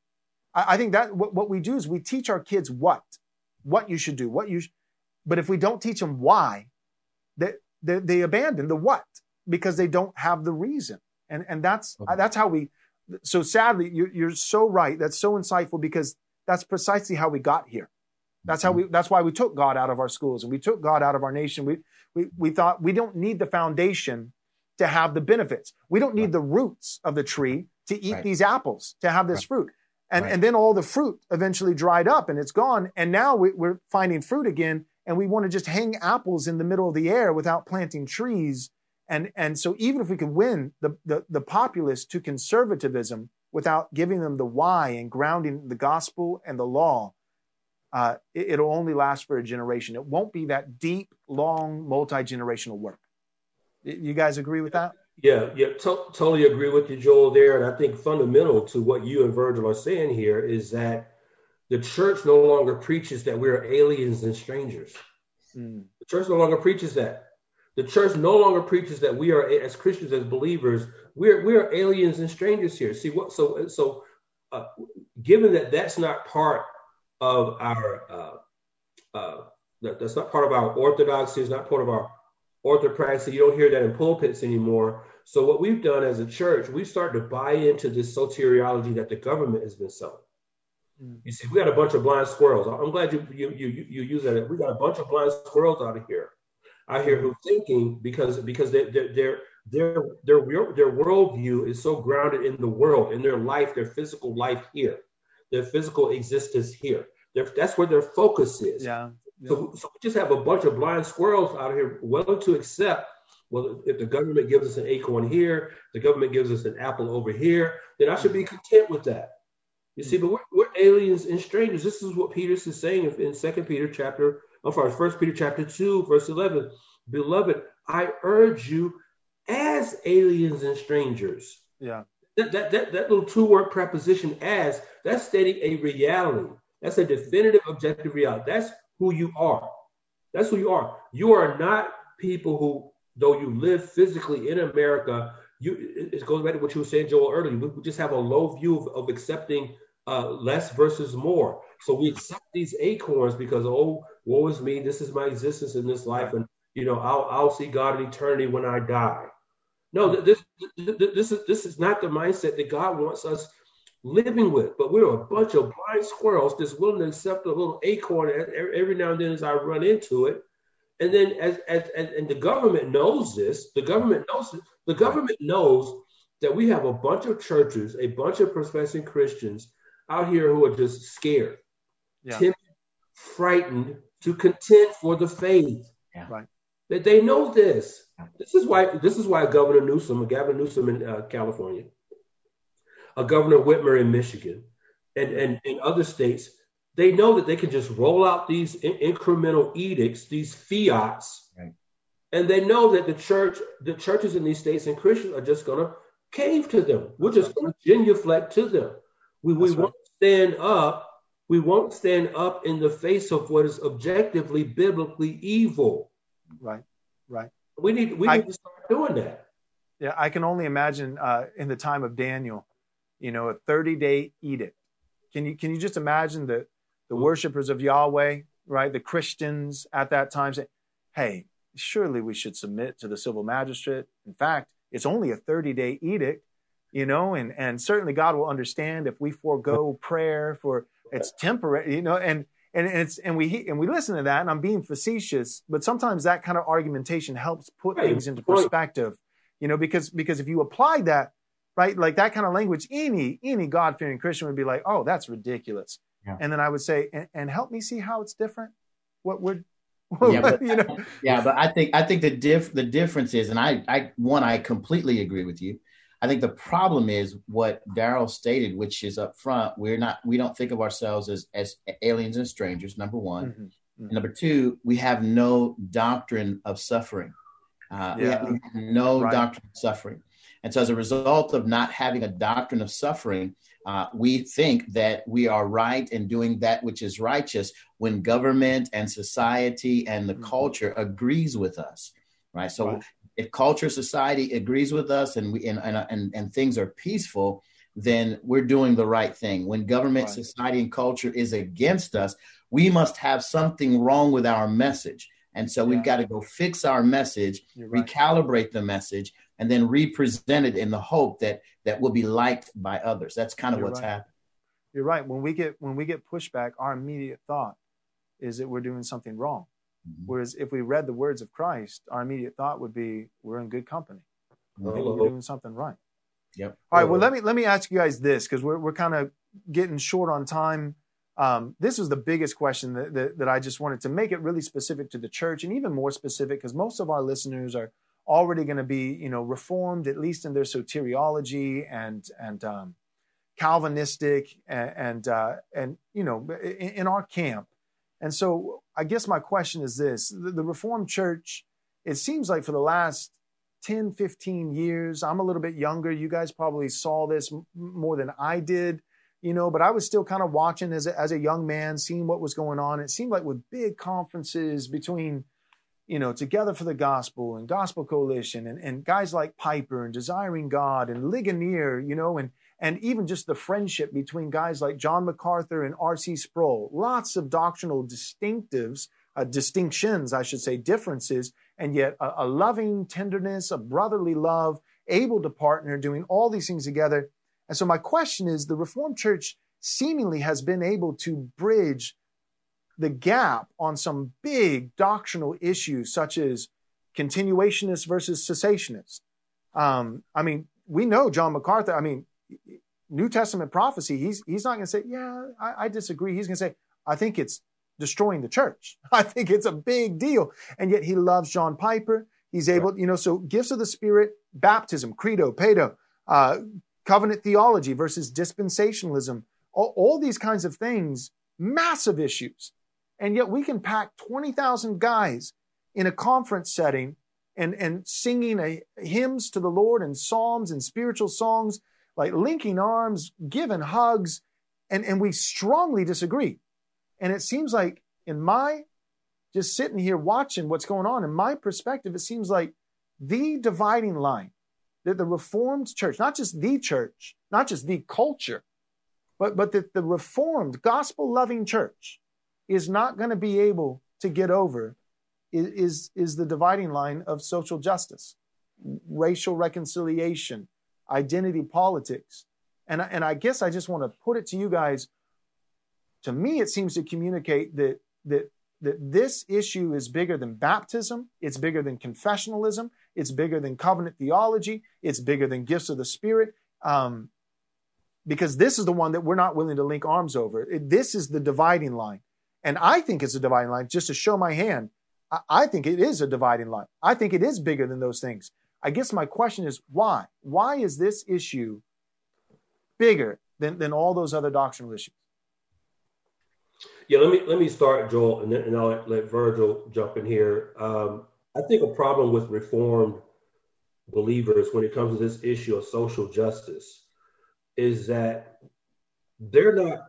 I, I think that what, what, we do is we teach our kids what, what you should do, what you, sh- but if we don't teach them why, they, they, they abandon the what because they don't have the reason and and that's okay. that's how we. So sadly, you're, you're so right. That's so insightful because that's precisely how we got here. That's how we. Mm-hmm. That's why we took God out of our schools and we took God out of our nation. We we we thought we don't need the foundation to have the benefits. We don't need right. the roots of the tree to eat right. these apples to have this right. fruit. And and then all the fruit eventually dried up and it's gone. And now we, we're finding fruit again, and we want to just hang apples in the middle of the air without planting trees and, and so even if we could win the, the, the populace to conservatism without giving them the why and grounding the gospel and the law, uh, it, will only last for a generation. It won't be that deep, long, multi generational work. You guys agree with that? Yeah, yeah, to- totally agree with you, Joel. There, and I think fundamental to what you and Virgil are saying here is that the church no longer preaches that we're aliens and strangers. Mm. The church no longer preaches that. The church no longer preaches that we are, as Christians, as believers, we're we are aliens and strangers here. See what? So so, uh, given that that's not part of our, uh, uh, that, that's not part of our orthodoxy, it's not part of our orthopraxy. You don't hear that in pulpits anymore. So what we've done as a church, we started to buy into this soteriology that the government has been selling. Mm. You see, we got a bunch of blind squirrels. I'm glad you you you, you use that. We got a bunch of blind squirrels out of here I hear who thinking because because they, their their their their their worldview is so grounded in the world, in their life, their physical life here, their physical existence here. Their, that's where their focus is. Yeah. yeah. So, so we just have a bunch of blind squirrels out here willing to accept. Well, if the government gives us an acorn here, the government gives us an apple over here, then I should be content with that. You see, but we're, we're aliens and strangers. This is what Peter is saying in Second Peter chapter of our First Peter chapter 2, verse 11. Beloved, I urge you as aliens and strangers. Yeah. That, that, that, that little two word preposition as, that's stating a reality. That's a definitive objective reality. That's who you are. That's who you are. You are not people who, though you live physically in America, you it goes back to what you were saying, Joel, earlier. We, just have a low view of, of accepting uh, less versus more. So we accept these acorns because oh, woe is me. This is my existence in this life, and you know I'll I'll see God in eternity when I die. No, this this is this is not the mindset that God wants us living with. But we're a bunch of blind squirrels just willing to accept a little acorn every now and then as I run into it. And then as, as, as and the government knows this, the government knows this, the government knows that we have a bunch of churches, a bunch of professing Christians out here who are just scared, yeah. timid, frightened to contend for the faith. Yeah. Right. That they know this. This is why this is why Governor Newsom, Gavin Newsom in uh, California, a Governor Whitmer in Michigan, and, and in other states, they know that they can just roll out these in- incremental edicts, these fiats, right. and they know that the church, the churches in these states and Christians are just going to cave to them. We're just going to genuflect to them. We, we won't stand up. We won't stand up in the face of what is objectively biblically evil. Right, right. We need we need to start doing that. Yeah, I can only imagine uh, in the time of Daniel you know, a 30 day edict. Can you, can you just imagine the, the mm-hmm. worshipers of Yahweh, right? The Christians at that time say, hey, surely we should submit to the civil magistrate. In fact, it's only a 30 day edict, you know, and, and certainly God will understand if we forego prayer for it's temporary, you know, and, and it's, and we, and we listen to that and I'm being facetious, but sometimes that kind of argumentation helps put things into perspective, you know, because, because if you apply that right? Like that kind of language, any any God fearing Christian would be like, oh, that's ridiculous. Yeah. And then I would say, and, and, help me see how it's different. What would yeah, but, you know? yeah, but I think I think the diff the difference is, and I I one I completely agree with you. I think the problem is what Darrell stated, which is up front. We're not we don't think of ourselves as as aliens and strangers. Number one. Mm-hmm. Mm-hmm. number two, we have no doctrine of suffering. Uh, yeah. we, have, we, have, no right. doctrine of suffering. And so, as a result of not having a doctrine of suffering, uh, we think that we are right in doing that which is righteous when government and society and the mm-hmm. culture agrees with us, right? So, right. If culture, society agrees with us, and we and, and and things are peaceful, then we're doing the right thing. When government, right. society, and culture is against us, we must have something wrong with our message. And so yeah. we've got to go fix our message, right. recalibrate the message, and then represent it in the hope that that will be liked by others. That's kind of You're what's right. happening. You're right. When we get when we get pushback, our immediate thought is that we're doing something wrong. Mm-hmm. Whereas if we read the words of Christ, our immediate thought would be we're in good company. we're doing something right. Yep. All right. Well, let me let me ask you guys this because we're we're kind of getting short on time. Um, this was the biggest question that, that, that I just wanted to make it really specific to the church and even more specific because most of our listeners are already going to be, you know, reformed at least in their soteriology and and um, Calvinistic and and, uh, and you know in, in, our camp. And so I guess my question is this: the, the Reformed Church, it seems like for the last 10, 15 years, I'm a little bit younger. You guys probably saw this m- more than I did you know, but I was still kind of watching as a, as a young man, seeing what was going on. It seemed like with big conferences between you know, Together for the Gospel and Gospel Coalition and, and guys like Piper and Desiring God and Ligonier, you know, and and even just the friendship between guys like John MacArthur and R.C. Sproul. Lots of doctrinal distinctives, uh, distinctions, I should say, differences, and yet a, a loving tenderness, a brotherly love, able to partner, doing all these things together. And so my question is, the Reformed Church seemingly has been able to bridge the gap on some big doctrinal issues such as continuationist versus cessationist. Um, I mean, we know John MacArthur. I mean, New Testament prophecy. He's he's not going to say, "Yeah, I, I disagree." He's going to say, "I think it's destroying the church. I think it's a big deal." And yet he loves John Piper. He's able, you know. So gifts of the Spirit, baptism, credo, pedo, uh, covenant theology versus dispensationalism. All, all these kinds of things, massive issues and yet we can pack 20,000 guys in a conference setting and, and singing a, hymns to the Lord and psalms and spiritual songs, like linking arms, giving hugs, and, and we strongly disagree. And it seems like in my just sitting here watching what's going on, in my perspective, it seems like the dividing line that the Reformed church, not just the church, not just the culture, but, but that the Reformed, gospel loving church is not going to be able to get over is, is the dividing line of social justice, racial reconciliation, identity politics. And, and I guess I just want to put it to you guys. To me, it seems to communicate that, that, that this issue is bigger than baptism. It's bigger than confessionalism. It's bigger than covenant theology. It's bigger than gifts of the Spirit. Um, because this is the one that we're not willing to link arms over. It, this is the dividing line. And I think it's a dividing line, just to show my hand. I, I think it is a dividing line. I think it is bigger than those things. I guess my question is why? Why is this issue bigger than, than all those other doctrinal issues? Yeah, let me let me start, Joel, and then and I'll let, Virgil jump in here. Um, I think a problem with reformed believers when it comes to this issue of social justice is that they're not.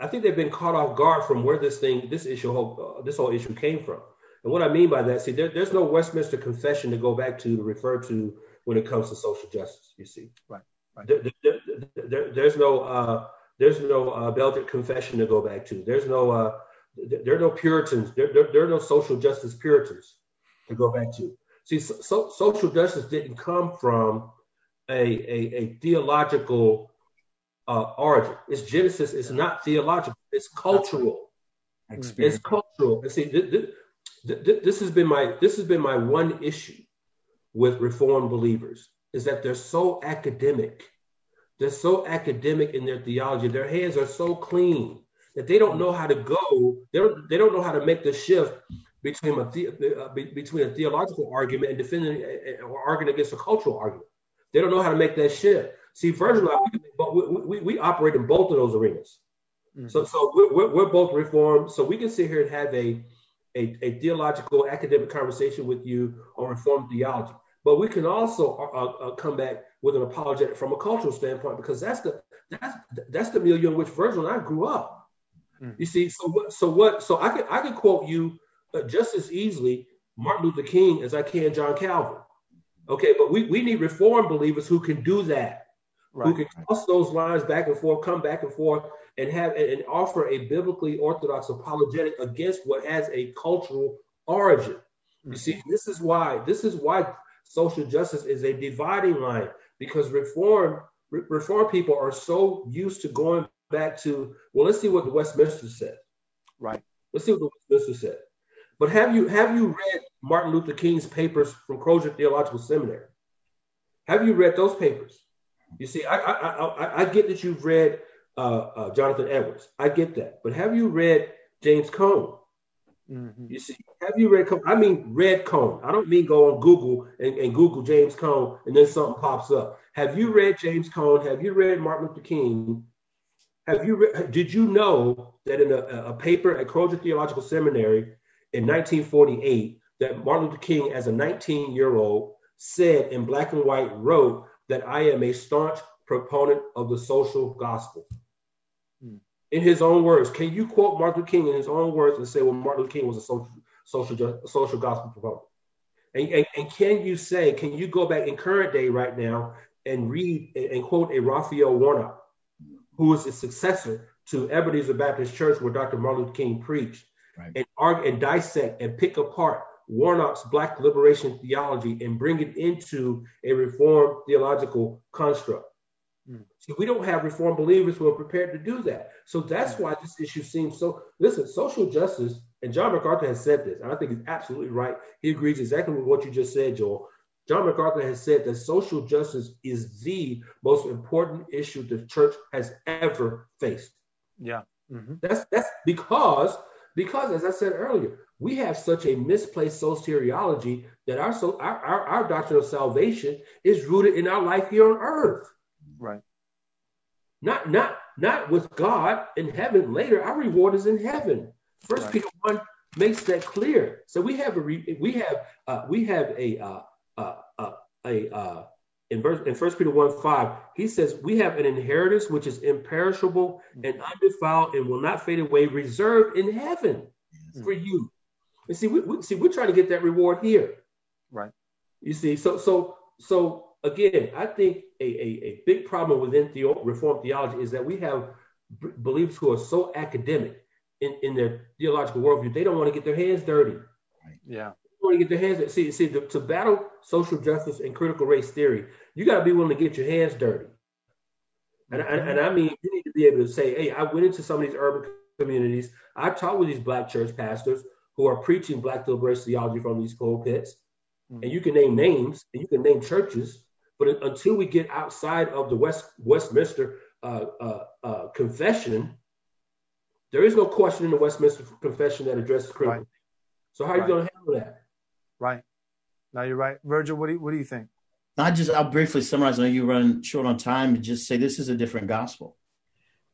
I think they've been caught off guard from where this thing, this issue, uh, this whole issue came from. And what I mean by that, see, there, there's no Westminster Confession to go back to to refer to when it comes to social justice. You see, right? right. There, there, there's no uh, there's no uh, Belgic Confession to go back to. There's no uh, there are no Puritans. There, there, there, are no social justice Puritans to go back to. See, so, social justice didn't come from a, a, a theological uh, origin. It's Genesis. It's not theological. It's cultural. Experience. It's cultural. And see, th- th- th- this has been my this has been my one issue with Reformed believers is that they're so academic. They're so academic in their theology. Their hands are so clean that they don't know how to go. They don't, they don't know how to make the shift between a the, uh, between a theological argument and defending uh, uh, or arguing against a cultural argument. They don't know how to make that shift. See, Virgil, we, we, we operate in both of those arenas. Mm-hmm. So, so we're, we're, both reformed. So we can sit here and have a, a, a, theological academic conversation with you on reformed theology. But we can also uh, uh, come back with an apologetic from a cultural standpoint because that's the that's that's the milieu in which Virgil and I grew up. Mm-hmm. You see, so what? So what? So I could I could quote you uh, just as easily Martin Luther King as I can John Calvin. Okay, but we, we need reform believers who can do that, right. who can cross those lines back and forth, come back and forth, and have and offer a biblically orthodox apologetic against what has a cultural origin. Mm-hmm. You see, this is why this is why social justice is a dividing line because reform re- reform people are so used to going back to well, let's see what the Westminster said. Right. Let's see what the Westminster said. But have you have you read Martin Luther King's papers from Crozer Theological Seminary? Have you read those papers? You see, I I, I, I get that you've read uh, uh, Jonathan Edwards. I get that, but have you read James Cone? Mm-hmm. You see, have you read? I mean, read Cone. I don't mean go on Google and, and Google James Cone and then something pops up. Have you read James Cone? Have you read Martin Luther King? Have you? Re- did you know that in a, a paper at Crozer Theological Seminary, in 1948 that Martin Luther King, as a 19 year old, said in black and white, wrote that I am a staunch proponent of the social gospel. Hmm. In his own words, can you quote Martin Luther King in his own words and say, well, Martin Luther King was a social, social, social gospel proponent? And, and, and, can you say, can you go back in current day right now and read and quote a Raphael Warnock, who is the successor to Ebenezer Baptist Church where Dr. Martin Luther King preached, right. and argue and dissect and pick apart Warnock's Black liberation theology and bring it into a reformed theological construct. Mm. See, we don't have reformed believers who are prepared to do that. So that's why this issue seems so. Listen, social justice, and John MacArthur has said this, and I think he's absolutely right. He agrees exactly with what you just said, Joel. John MacArthur has said that social justice is the most important issue the church has ever faced. Yeah. Mm-hmm. That's that's because because, as I said earlier, we have such a misplaced soteriology that our, so, our, our, our doctrine of salvation is rooted in our life here on earth. Right. Not, not, not with God in heaven later. Our reward is in heaven. First right. Peter 1 makes that clear. So we have a we have uh, we have a uh, uh, uh a uh, in verse in First Peter 1 5, he says, We have an inheritance which is imperishable and undefiled and will not fade away, reserved in heaven for you. And see, we, we, see, we're trying to get that reward here. Right. You see, so so so again, I think a, a, a big problem within the Reformed theology is that we have b- believers who are so academic in, in their theological worldview, they don't want to get their hands dirty. Yeah. Want to get their hands See, see, to, to battle social justice and critical race theory, you got to be willing to get your hands dirty. And, mm-hmm. and, and I mean, you need to be able to say, hey, I went into some of these urban communities. I talked with these black church pastors who are preaching black liberation theology from these pulpits. Mm-hmm. And you can name names and you can name churches, but until we get outside of the West Westminster uh, uh, uh, confession, there is no question in the Westminster confession that addresses critical. Right. So how are right. you going to handle that? Right. Now you're right, Virgil. What do you, what do you think? I just I'll briefly summarize. I know you run short on time, and just say this is a different gospel.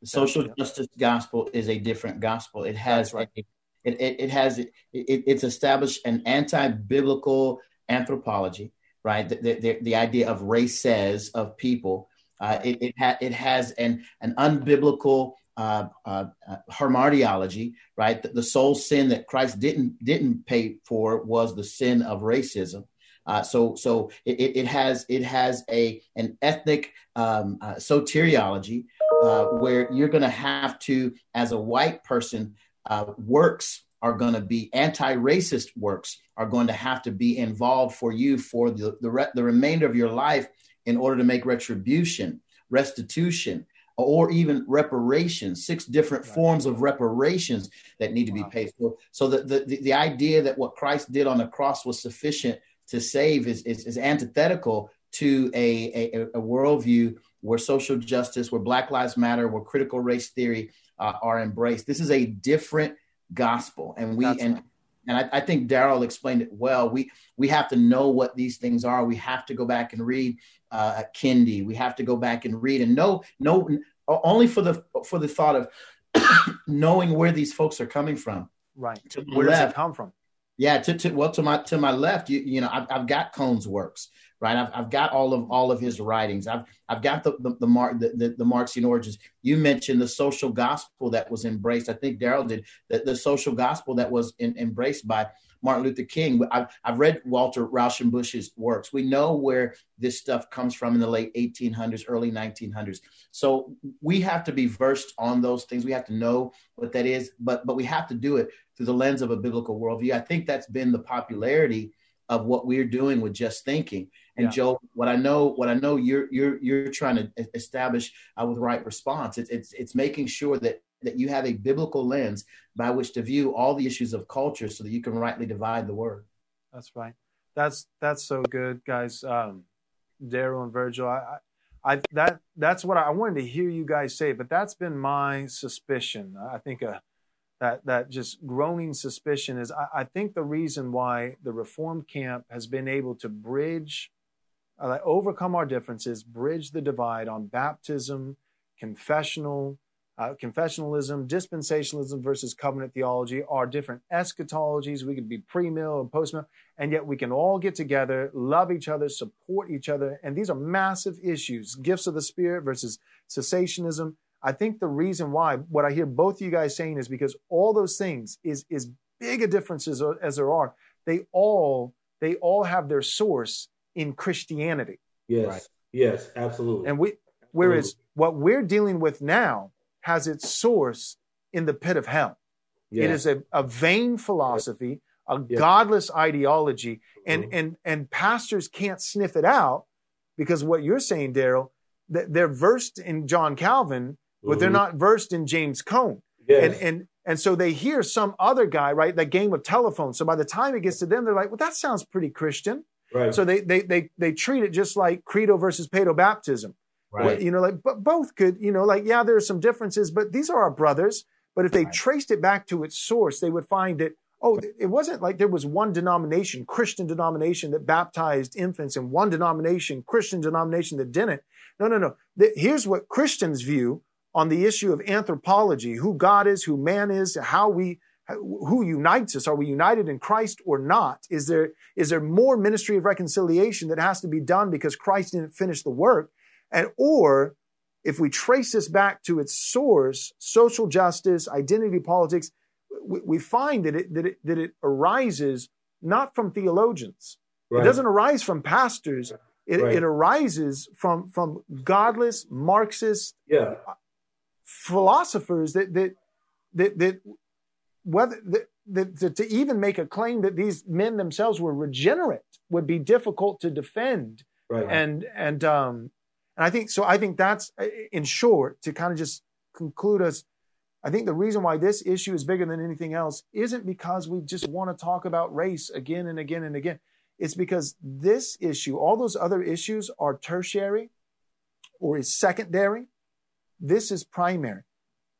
The social yeah. justice gospel is a different gospel. It has right. it, it, it, has it, it's established an anti-biblical anthropology, right? The, the, the idea of races of people. Uh, it it, ha- it has an an unbiblical uh, uh, uh hamartiology, right? The, the sole sin that Christ didn't didn't pay for was the sin of racism. Uh, so so it, it has it has a an ethnic um, uh, soteriology uh, where you're going to have to, as a white person, uh, works are going to be anti-racist works are going to have to be involved for you for the the, re- the remainder of your life in order to make retribution, restitution, or even reparations, six different right. forms of reparations that need to be paid for. So the, the, the idea that what Christ did on the cross was sufficient to save is, is, is antithetical to a, a, a, worldview where social justice, where Black Lives Matter, where critical race theory uh, are embraced. This is a different gospel, and we That's and right. And I, I think Darrell explained it well. We we have to know what these things are. We have to go back and read uh, Kendi. We have to go back and read and know no only for the for the thought of knowing where these folks are coming from. Right. Where left, does it come from? Yeah, to, to well to my to my left, you you know, I've, I've got Cone's works, right? I've, I've got all of all of his writings. I've I've got the the the, Mar, the, the, the Marxian origins. You mentioned the social gospel that was embraced. I think Darrell did that. The social gospel that was in, embraced by Martin Luther King. I've, I've read Walter Rauschenbusch's works. We know where this stuff comes from in the late 1800s, early 1900s. So we have to be versed on those things. We have to know what that is, but but we have to do it through the lens of a biblical worldview. I think that's been the popularity of what we're doing with just thinking. And yeah. Joe, what I know, what I know, you're you're you're trying to establish uh, with right response. It's it's it's making sure that that you have a biblical lens by which to view all the issues of culture, so that you can rightly divide the word. That's right. That's that's so good, guys. Um, Darrell and Virgil, I, I that that's what I, I wanted to hear you guys say, but that's been my suspicion. I think a that that just groaning suspicion is I, I, think the reason why the reformed camp has been able to bridge uh, overcome our differences bridge the divide on baptism confessional uh, confessionalism dispensationalism versus covenant theology are different eschatologies. We could be pre-mill and post-mill and yet we can all get together love each other support each other. And these are massive issues gifts of the spirit versus cessationism. I think the reason why what I hear both of you guys saying is because all those things is is big a differences as there are. They all they all have their source in Christianity. Yes. Right? Yes, absolutely. And we whereas absolutely. what we're dealing with now has its source in the pit of hell. It is a, a vain philosophy, a godless ideology, and mm-hmm. and and pastors can't sniff it out because what you're saying, Darrell, that they're versed in John Calvin but mm-hmm. they're not versed in James Cone. Yes. And, and, and so they hear some other guy, right? That game of telephone. So by the time it gets to them, they're like, well, that sounds pretty Christian. Right. So they, they, they, they treat it just like credo versus paedo baptism. Right. You know, like, but both could, you know, like, yeah, there are some differences, but these are our brothers. But if they right. traced it back to its source, they would find that, oh, it wasn't like there was one denomination, Christian denomination that baptized infants and one denomination, Christian denomination that didn't. No, no, no. Here's what Christians view on the issue of anthropology, who God is, who man is, how we who unites us? Are we united in Christ or not? Is there is there more ministry of reconciliation that has to be done because Christ didn't finish the work? And or if we trace this back to its source, social justice, identity politics, we, we find that it, that it that it arises not from theologians. Right. It doesn't arise from pastors. It, right. it arises from from godless Marxist yeah. philosophers that that that, that whether that, that, to even make a claim that these men themselves were regenerate would be difficult to defend. Right. And and um and I think so. I think that's in short to kind of just conclude us. I think the reason why this issue is bigger than anything else isn't because we just want to talk about race again and again and again. It's because this issue, all those other issues are tertiary or is secondary. This is primary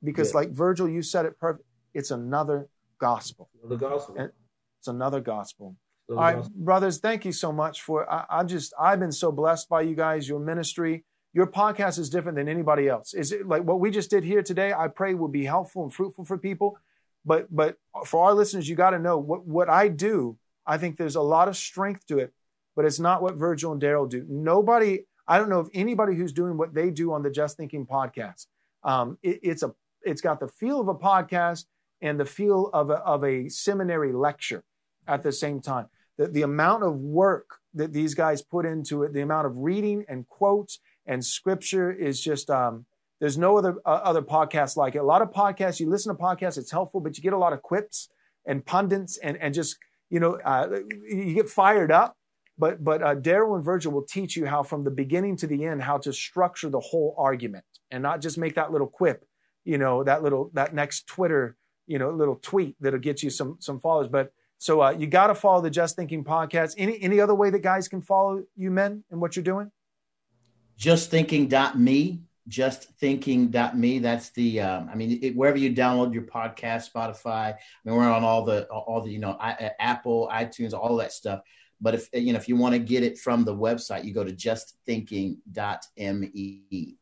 because, yeah. like Virgil, you said it perfect. It's another gospel. The gospel. It's another gospel. All right, brothers, thank you so much for. I, I just I've been so blessed by you guys. Your ministry, your podcast is different than anybody else. Is it like what we just did here today? I pray will be helpful and fruitful for people. But but for our listeners, you got to know what what I do. I think there's a lot of strength to it, but it's not what Virgil and Darrell do. Nobody. I don't know of anybody who's doing what they do on the Just Thinking podcast. Um, it, it's a it's got the feel of a podcast and the feel of a, of a seminary lecture at the same time. The, the amount of work that these guys put into it, the amount of reading and quotes and scripture is just, um, there's no other, uh, other podcast like it. A lot of podcasts, you listen to podcasts, it's helpful, but you get a lot of quips and pundits and, and just, you know, uh, you get fired up. But, but uh, Darrell and Virgil will teach you how from the beginning to the end, how to structure the whole argument and not just make that little quip, you know, that little, that next Twitter you know, a little tweet that'll get you some some followers. But so uh, you got to follow the Just Thinking podcast. Any any other way that guys can follow you, men, and what you're doing? Justthinking.me. Justthinking.me. That's the. Um, I mean, it, wherever you download your podcast, Spotify. I mean, we're on all the all the you know I, Apple, iTunes, all that stuff. But if you know if you want to get it from the website, you go to justthinking.me.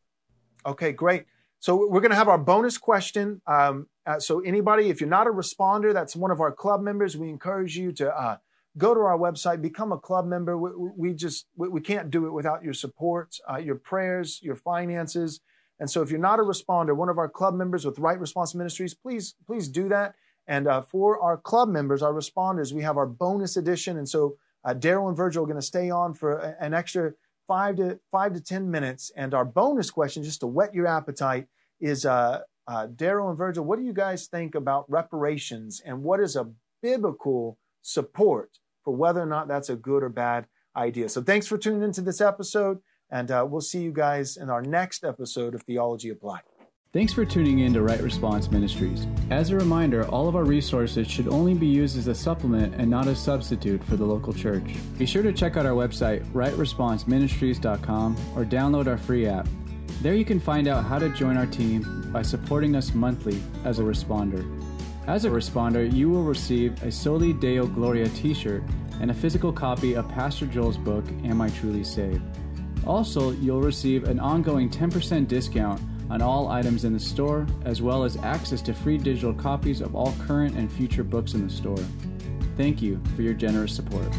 Okay, great. So we're going to have our bonus question. Um, uh, so anybody, if you're not a responder, that's one of our club members. We encourage you to uh, go to our website, become a club member. We, we just we, we, can't do it without your support, uh, your prayers, your finances. And so if you're not a responder, one of our club members with Right Response Ministries, please please do that. And uh, for our club members, our responders, we have our bonus edition. And so uh, Darrell and Virgil are going to stay on for an extra five to five to ten minutes. And our bonus question, just to whet your appetite is uh, uh, Darrell and Virgil, what do you guys think about reparations and what is a biblical support for whether or not that's a good or bad idea? So thanks for tuning into this episode, and uh, we'll see you guys in our next episode of Theology Applied. Thanks for tuning in to Right Response Ministries. As a reminder, all of our resources should only be used as a supplement and not a substitute for the local church. Be sure to check out our website, rightresponseministries.com, or download our free app. There you can find out how to join our team by supporting us monthly as a responder. As a responder, you will receive a Soli Deo Gloria t shirt and a physical copy of Pastor Joel's book, Am I Truly Saved? Also, you'll receive an ongoing 10% discount on all items in the store, as well as access to free digital copies of all current and future books in the store. Thank you for your generous support.